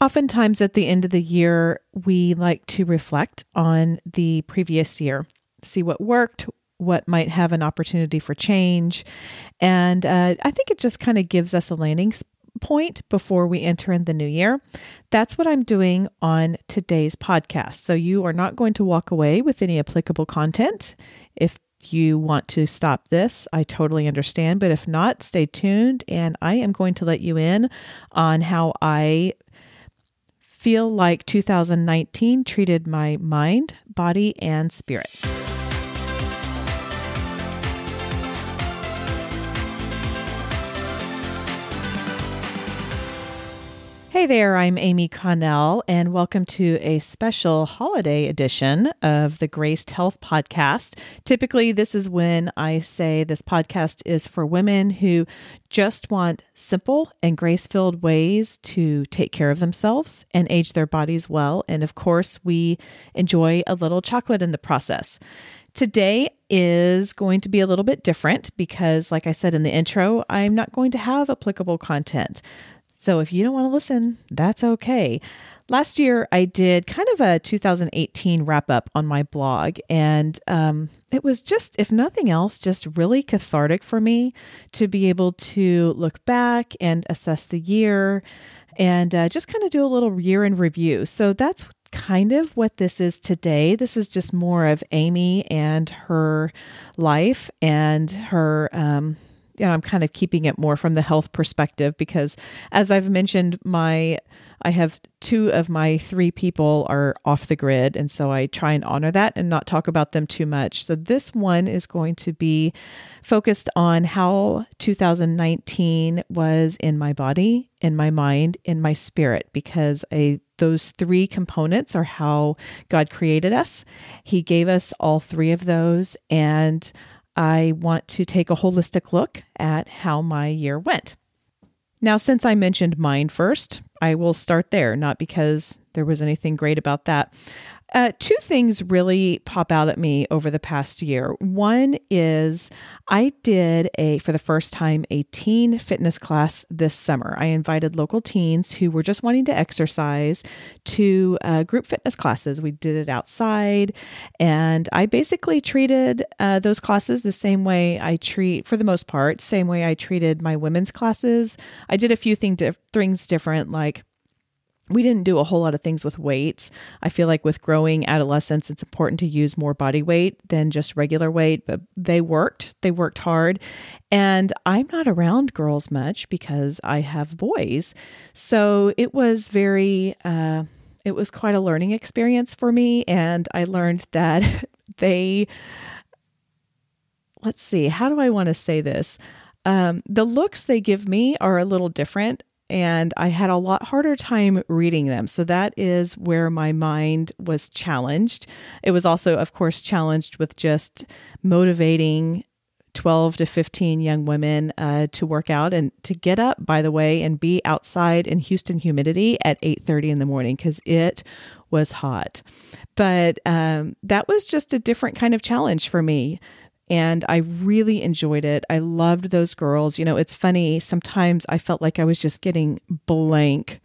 Oftentimes at the end of the year, we like to reflect on the previous year, see what worked, what might have an opportunity for change. And uh, I think it just kind of gives us a landing point before we enter in the new year. That's what I'm doing on today's podcast. So you are not going to walk away with any applicable content. If you want to stop this, I totally understand. But if not, stay tuned and I am going to let you in on how I feel like 2019 treated my mind, body, and spirit. Hey there, I'm Amy Connell, and welcome to a special holiday edition of the Graced Health Podcast. Typically, this is when I say this podcast is for women who just want simple and grace filled ways to take care of themselves and age their bodies well. And of course, we enjoy a little chocolate in the process. Today is going to be a little bit different because, like I said in the intro, I'm not going to have applicable content. So if you don't want to listen, that's okay. Last year, I did kind of a 2018 wrap up on my blog, and um, it was just, if nothing else, just really cathartic for me to be able to look back and assess the year and uh, just kind of do a little year in review. So that's kind of what this is today. This is just more of Amy and her life and her um, you know, I'm kind of keeping it more from the health perspective because as I've mentioned, my I have two of my three people are off the grid. And so I try and honor that and not talk about them too much. So this one is going to be focused on how 2019 was in my body, in my mind, in my spirit, because I those three components are how God created us. He gave us all three of those. And I want to take a holistic look at how my year went. Now, since I mentioned mine first, I will start there, not because there was anything great about that. Uh, two things really pop out at me over the past year. One is I did a, for the first time, a teen fitness class this summer. I invited local teens who were just wanting to exercise to uh, group fitness classes. We did it outside, and I basically treated uh, those classes the same way I treat, for the most part, same way I treated my women's classes. I did a few thing, things different, like we didn't do a whole lot of things with weights. I feel like with growing adolescents, it's important to use more body weight than just regular weight, but they worked. They worked hard. And I'm not around girls much because I have boys. So it was very, uh, it was quite a learning experience for me. And I learned that they, let's see, how do I want to say this? Um, the looks they give me are a little different and I had a lot harder time reading them. So that is where my mind was challenged. It was also, of course, challenged with just motivating 12 to 15 young women uh, to work out and to get up by the way and be outside in houston humidity at 8.30 in the morning because it was hot but um, that was just a different kind of challenge for me and I really enjoyed it. I loved those girls. You know, it's funny, sometimes I felt like I was just getting blank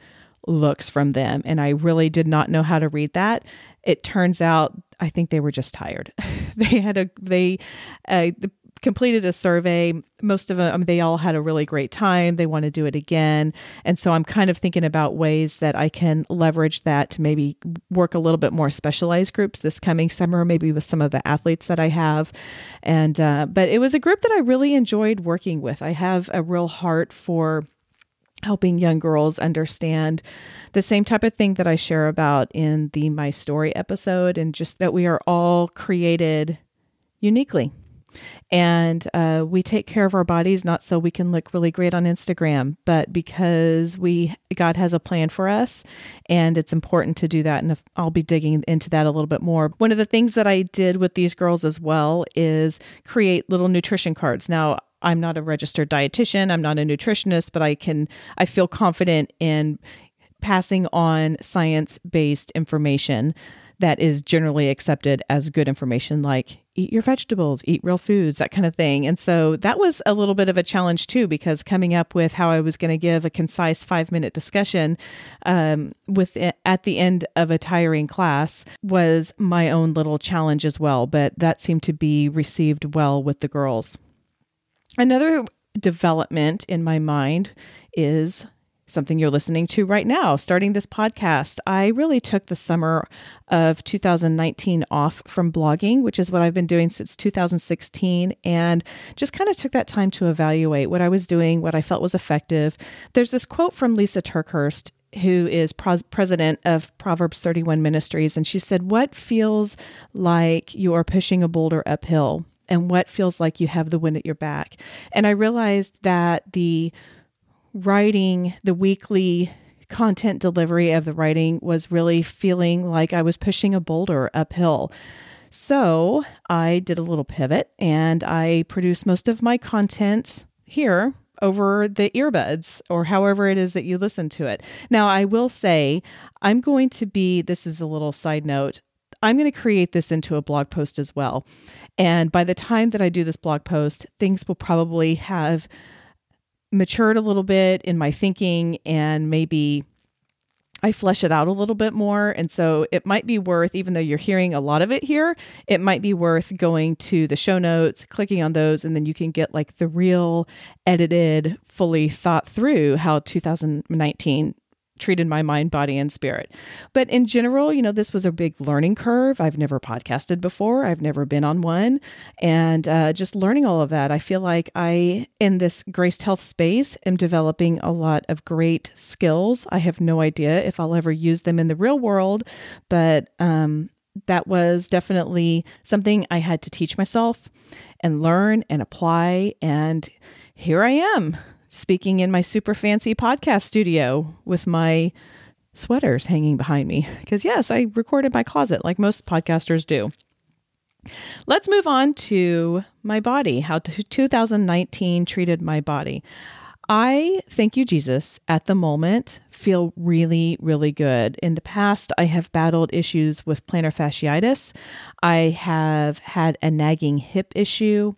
looks from them, and I really did not know how to read that. It turns out I think they were just tired. they had a they uh, the completed a survey. Most of them, they all had a really great time. They want to do it again. And so I'm kind of thinking about ways that I can leverage that to maybe work a little bit more specialized groups this coming summer, maybe with some of the athletes that I have. And, uh, but it was a group that I really enjoyed working with. I have a real heart for helping young girls understand the same type of thing that I share about in the My Story episode, and just that we are all created uniquely and uh, we take care of our bodies not so we can look really great on Instagram, but because we God has a plan for us, and it's important to do that. And I'll be digging into that a little bit more. One of the things that I did with these girls as well is create little nutrition cards. Now I'm not a registered dietitian, I'm not a nutritionist, but I can I feel confident in passing on science based information that is generally accepted as good information, like eat your vegetables, eat real foods, that kind of thing. And so that was a little bit of a challenge too, because coming up with how I was going to give a concise five minute discussion um, with at the end of a tiring class was my own little challenge as well. But that seemed to be received well with the girls. Another development in my mind is something you're listening to right now, starting this podcast. I really took the summer of 2019 off from blogging, which is what I've been doing since 2016, and just kind of took that time to evaluate what I was doing, what I felt was effective. There's this quote from Lisa TerKeurst who is president of Proverbs 31 Ministries, and she said, What feels like you are pushing a boulder uphill? And what feels like you have the wind at your back? And I realized that the writing, the weekly content delivery of the writing was really feeling like I was pushing a boulder uphill. So I did a little pivot and I produce most of my content here over the earbuds or however it is that you listen to it. Now, I will say, I'm going to be, this is a little side note, I'm going to create this into a blog post as well. And by the time that I do this blog post, things will probably have matured a little bit in my thinking and maybe I flesh it out a little bit more. And so it might be worth, even though you're hearing a lot of it here, it might be worth going to the show notes, clicking on those, and then you can get like the real edited, fully thought through how 2019 treated my mind, body, and spirit. But in general, you know, this was a big learning curve. I've never podcasted before, I've never been on one. And uh, just learning all of that, I feel like I, in this Graced Health space, am developing a lot of great skills. I have no idea if I'll ever use them in the real world, but um, that was definitely something I had to teach myself and learn and apply. And here I am speaking in my super fancy podcast studio with my sweaters hanging behind me. Because, yes, I recorded my closet like most podcasters do. Let's move on to my body, how 2019 treated my body. I, thank you, Jesus, at the moment feel really, really good. In the past, I have battled issues with plantar fasciitis. I have had a nagging hip issue.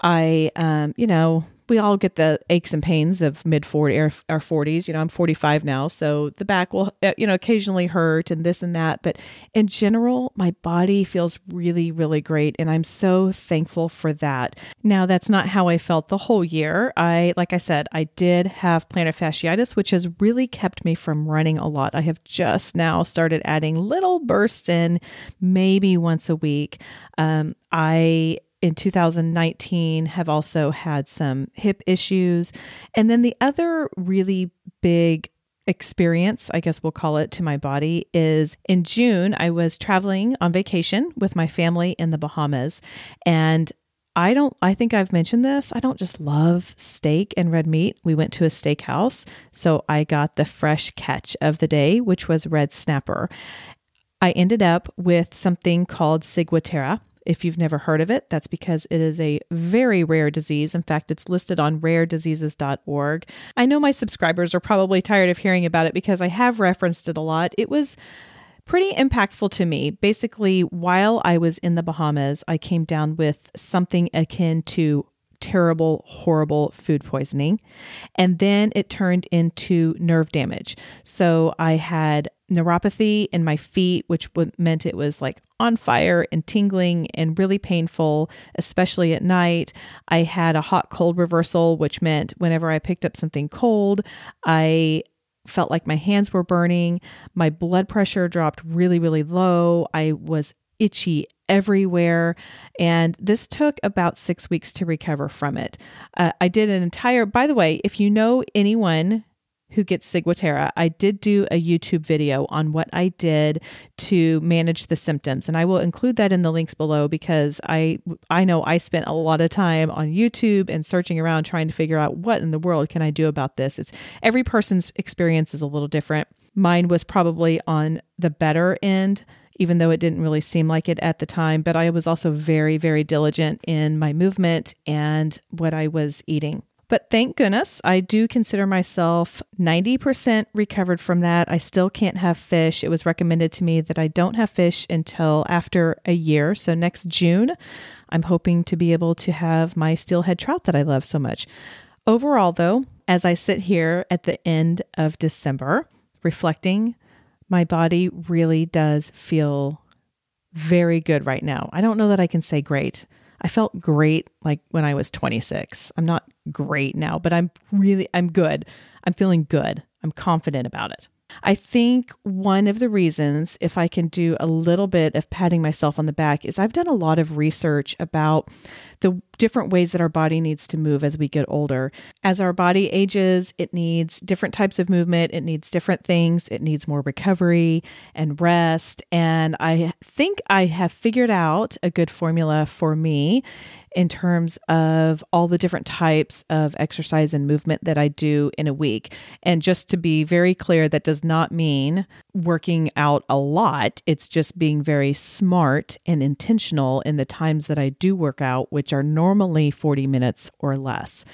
I, um, you know, we all get the aches and pains of mid 40 or our 40s. You know, I'm 45 now, so the back will, uh, you know, occasionally hurt and this and that. But in general, my body feels really, really great. And I'm so thankful for that. Now, that's not how I felt the whole year. I, like I said, I did have plantar fasciitis, which has really kept me from running a lot. I have just now started adding little bursts in, maybe once a week. Um, I in 2019 have also had some hip issues. And then the other really big experience, I guess we'll call it, to my body is in June, I was traveling on vacation with my family in the Bahamas. And I don't, I think I've mentioned this. I don't just love steak and red meat. We went to a steakhouse. So I got the fresh catch of the day, which was red snapper. I ended up with something called ciguatera, if you've never heard of it, that's because it is a very rare disease. In fact, it's listed on rarediseases.org. I know my subscribers are probably tired of hearing about it because I have referenced it a lot. It was pretty impactful to me. Basically, while I was in the Bahamas, I came down with something akin to terrible, horrible food poisoning. And then it turned into nerve damage. So I had neuropathy in my feet, which meant it was like on fire and tingling and really painful, especially at night. I had a hot cold reversal, which meant whenever I picked up something cold, I felt like my hands were burning. My blood pressure dropped really, really low. I was itchy everywhere. And this took about six weeks to recover from it. Uh, I did an entire, by the way, if you know anyone who gets Ciguatera, I did do a YouTube video on what I did to manage the symptoms, and I will include that in the links below because I I know I spent a lot of time on YouTube and searching around trying to figure out what in the world can I do about this. It's every person's experience is a little different. Mine was probably on the better end even though it didn't really seem like it at the time. But I was also very, very diligent in my movement and what I was eating. But thank goodness, I do consider myself 90% recovered from that. I still can't have fish. It was recommended to me that I don't have fish until after a year. So next June, I'm hoping to be able to have my steelhead trout that I love so much. Overall, though, as I sit here at the end of December reflecting, my body really does feel very good right now. I don't know that I can say great. I felt great like when I was 26. I'm not great now, but I'm really I'm good. I'm feeling good. I'm confident about it. I think one of the reasons, if I can do a little bit of patting myself on the back, is I've done a lot of research about the different ways that our body needs to move as we get older. As our body ages, it needs different types of movement, it needs different things, it needs more recovery and rest. And I think I have figured out a good formula for me in terms of all the different types of exercise and movement that I do in a week. And just to be very clear, that does not mean working out a lot. It's just being very smart and intentional in the times that I do work out, which are normally 40 minutes or less.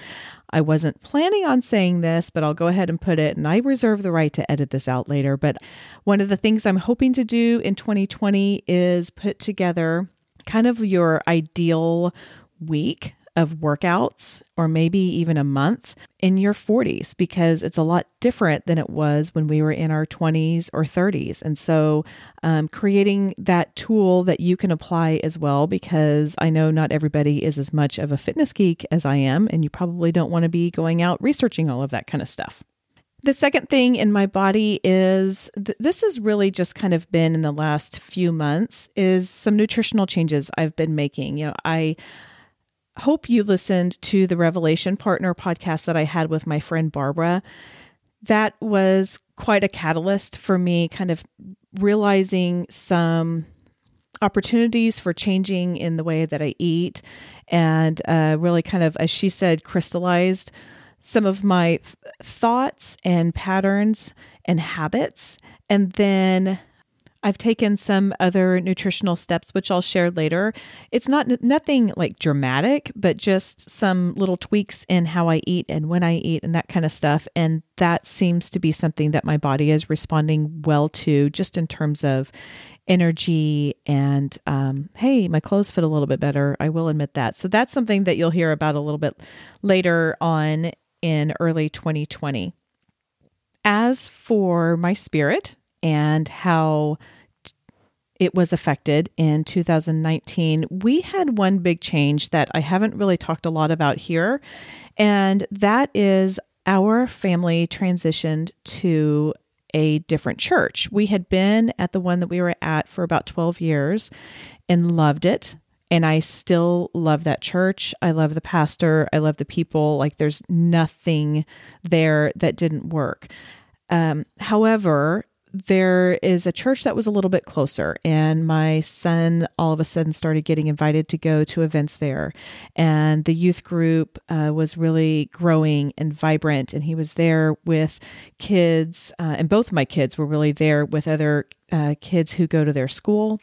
I wasn't planning on saying this, but I'll go ahead and put it, and I reserve the right to edit this out later. But one of the things I'm hoping to do in 2020 is put together kind of your ideal week of workouts or maybe even a month in your 40s because it's a lot different than it was when we were in our 20s or 30s. And so, um, creating that tool that you can apply as well, because I know not everybody is as much of a fitness geek as I am, and you probably don't want to be going out researching all of that kind of stuff. The second thing in my body is th- this has really just kind of been in the last few months is some nutritional changes I've been making. You know, I hope you listened to the Revelation Partner podcast that I had with my friend Barbara. That was quite a catalyst for me, kind of realizing some opportunities for changing in the way that I eat and uh, really kind of, as she said, crystallized some of my th- thoughts and patterns and habits. And then I've taken some other nutritional steps, which I'll share later. It's not nothing like dramatic, but just some little tweaks in how I eat and when I eat and that kind of stuff. And that seems to be something that my body is responding well to, just in terms of energy and um, hey, my clothes fit a little bit better. I will admit that. So that's something that you'll hear about a little bit later on in early 2020. As for my spirit, and how it was affected in 2019, we had one big change that I haven't really talked a lot about here, and that is our family transitioned to a different church. We had been at the one that we were at for about 12 years and loved it. And I still love that church. I love the pastor. I love the people. Like, there's nothing there that didn't work. Um, however, there is a church that was a little bit closer, and my son all of a sudden started getting invited to go to events there. And the youth group uh, was really growing and vibrant, and he was there with kids, uh, and both my kids were really there with other uh, kids who go to their school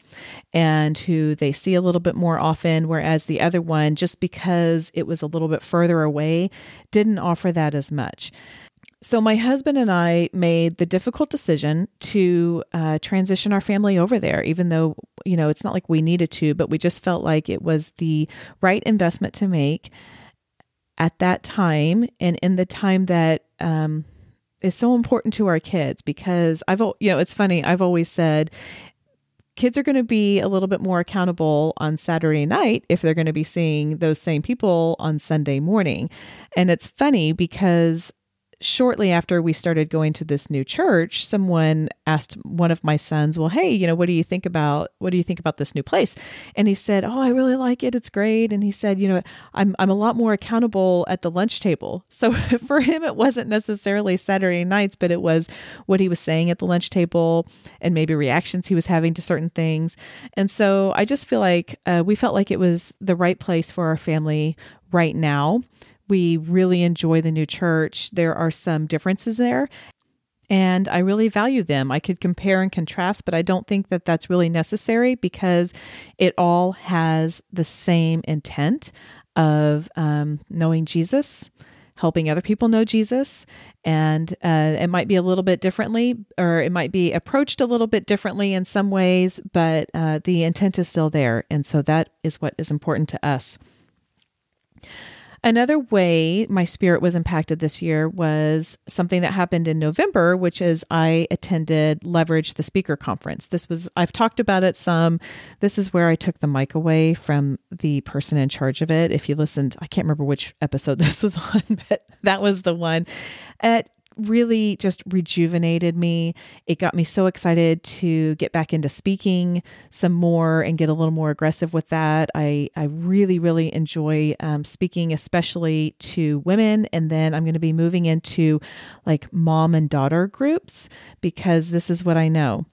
and who they see a little bit more often, whereas the other one, just because it was a little bit further away, didn't offer that as much. So, my husband and I made the difficult decision to uh, transition our family over there, even though, you know, it's not like we needed to, but we just felt like it was the right investment to make at that time and in the time that um, is so important to our kids because I've, you know, it's funny, I've always said, kids are going to be a little bit more accountable on Saturday night if they're going to be seeing those same people on Sunday morning. And it's funny because shortly after we started going to this new church, someone asked one of my sons, "Well, hey, you know, what do you think about what do you think about this new place?" And he said, "Oh, I really like it. It's great." And he said, "You know, I'm I'm a lot more accountable at the lunch table." So for him it wasn't necessarily Saturday nights, but it was what he was saying at the lunch table and maybe reactions he was having to certain things. And so I just feel like uh, we felt like it was the right place for our family right now we really enjoy the new church. There are some differences there, and I really value them. I could compare and contrast, but I don't think that that's really necessary because it all has the same intent of um, knowing Jesus, helping other people know Jesus. And uh, it might be a little bit differently, or it might be approached a little bit differently in some ways, but uh, the intent is still there. And so that is what is important to us. Another way my spirit was impacted this year was something that happened in November, which is I attended Leverage the Speaker Conference. This was, I've talked about it some. This is where I took the mic away from the person in charge of it. If you listened, I can't remember which episode this was on, but that was the one. At really just rejuvenated me. It got me so excited to get back into speaking some more and get a little more aggressive with that. I, I really, really enjoy um, speaking, especially to women. And then I'm going to be moving into like mom and daughter groups because this is what I know.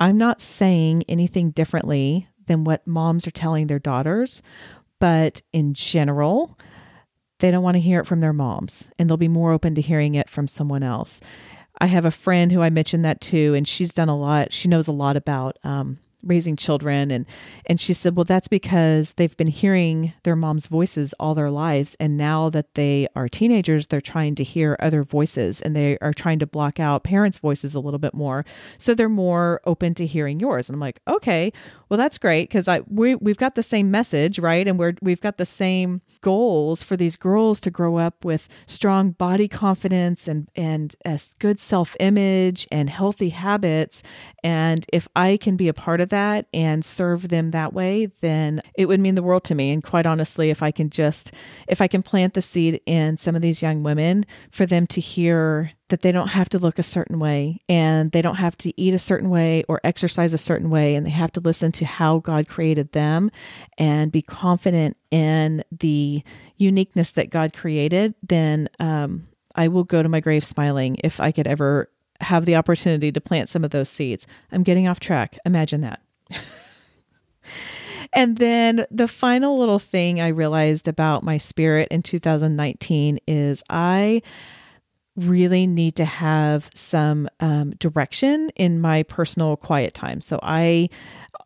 I'm not saying anything differently than what moms are telling their daughters, but in general, they don't want to hear it from their moms and they'll be more open to hearing it from someone else. I have a friend who I mentioned that to, and she's done a lot. She knows a lot about um, raising children and and she said well that's because they've been hearing their mom's voices all their lives and now that they are teenagers they're trying to hear other voices and they are trying to block out parents voices a little bit more so they're more open to hearing yours and i'm like okay well that's great because i we, we've got the same message right and we're we've got the same goals for these girls to grow up with strong body confidence and and a good self-image and healthy habits and if i can be a part of that and serve them that way, then it would mean the world to me. And quite honestly, if I can just, if I can plant the seed in some of these young women for them to hear that they don't have to look a certain way and they don't have to eat a certain way or exercise a certain way and they have to listen to how God created them and be confident in the uniqueness that God created, then um, I will go to my grave smiling if I could ever have the opportunity to plant some of those seeds. I'm getting off track. Imagine that. and then the final little thing I realized about my spirit in 2019 is I really need to have some um, direction in my personal quiet time. So I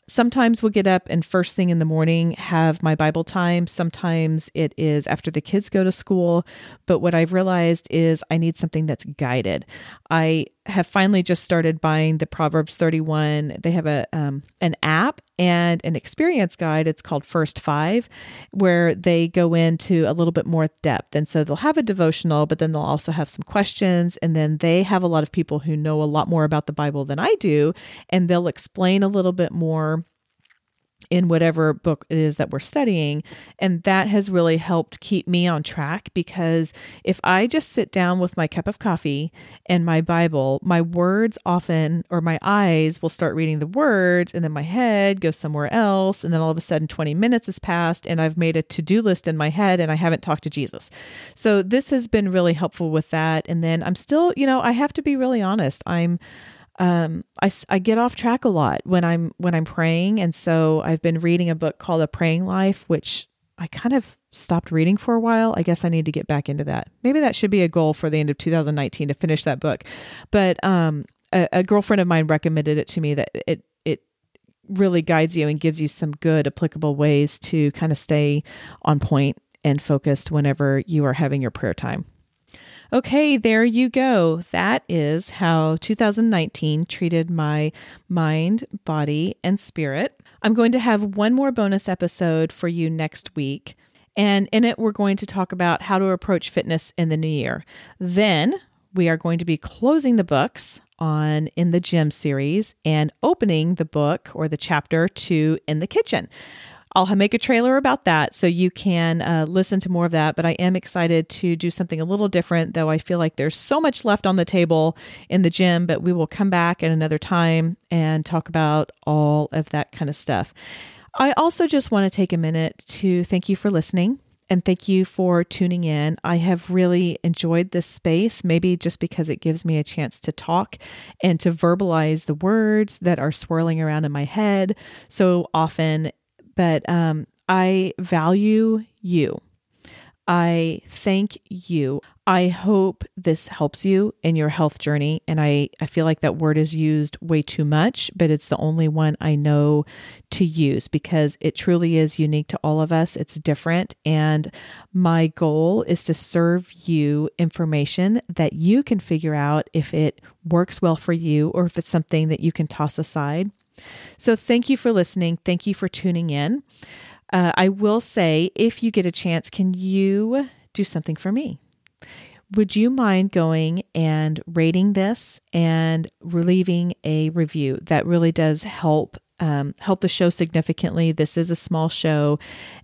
sometimes we'll get up and first thing in the morning have my Bible time. Sometimes it is after the kids go to school. But what I've realized is I need something that's guided. I have finally just started buying the Proverbs 31. They have a um, an app and an experience guide. It's called First Five, where they go into a little bit more depth. And so they'll have a devotional, but then they'll also have some questions. And then they have a lot of people who know a lot more about the Bible than I do, and they'll explain a little bit more in whatever book it is that we're studying. And that has really helped keep me on track because if I just sit down with my cup of coffee and my Bible, my words often, or my eyes will start reading the words, and then my head goes somewhere else. And then all of a sudden, 20 minutes has passed, and I've made a to do list in my head and I haven't talked to Jesus. So this has been really helpful with that. And then I'm still, you know, I have to be really honest. I'm, um, I, I get off track a lot when I'm when I'm praying, and so I've been reading a book called A Praying Life, which I kind of stopped reading for a while. I guess I need to get back into that. Maybe that should be a goal for the end of 2019 to finish that book. But um, a, a girlfriend of mine recommended it to me that it it really guides you and gives you some good applicable ways to kind of stay on point and focused whenever you are having your prayer time. Okay, there you go. That is how 2019 treated my mind, body, and spirit. I'm going to have one more bonus episode for you next week. And in it, we're going to talk about how to approach fitness in the new year. Then we are going to be closing the books on In the Gym series and opening the book or the chapter to In the Kitchen. I'll make a trailer about that so you can uh, listen to more of that. But I am excited to do something a little different, though I feel like there's so much left on the table in the gym. But we will come back at another time and talk about all of that kind of stuff. I also just want to take a minute to thank you for listening and thank you for tuning in. I have really enjoyed this space, maybe just because it gives me a chance to talk and to verbalize the words that are swirling around in my head so often but um, I value you. I thank you. I hope this helps you in your health journey. And I, I feel like that word is used way too much, but it's the only one I know to use because it truly is unique to all of us. It's different. And my goal is to serve you information that you can figure out if it works well for you or if it's something that you can toss aside. So, thank you for listening. Thank you for tuning in. Uh, I will say, if you get a chance, can you do something for me? Would you mind going and rating this and leaving a review? That really does help um, help the show significantly. This is a small show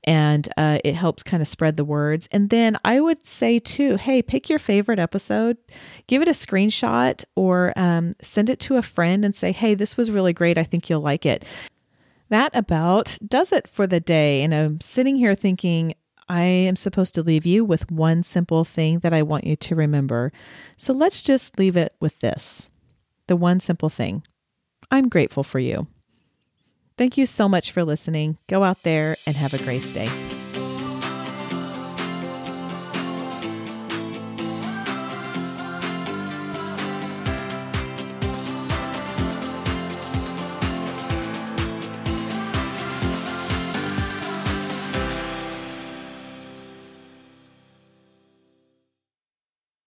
and uh, it helps kind of spread the words. And then I would say, too, hey, pick your favorite episode, give it a screenshot or um, send it to a friend and say, hey, this was really great. I think you'll like it. That about does it for the day. And I'm sitting here thinking, I am supposed to leave you with one simple thing that I want you to remember. So let's just leave it with this the one simple thing. I'm grateful for you. Thank you so much for listening. Go out there and have a grace day.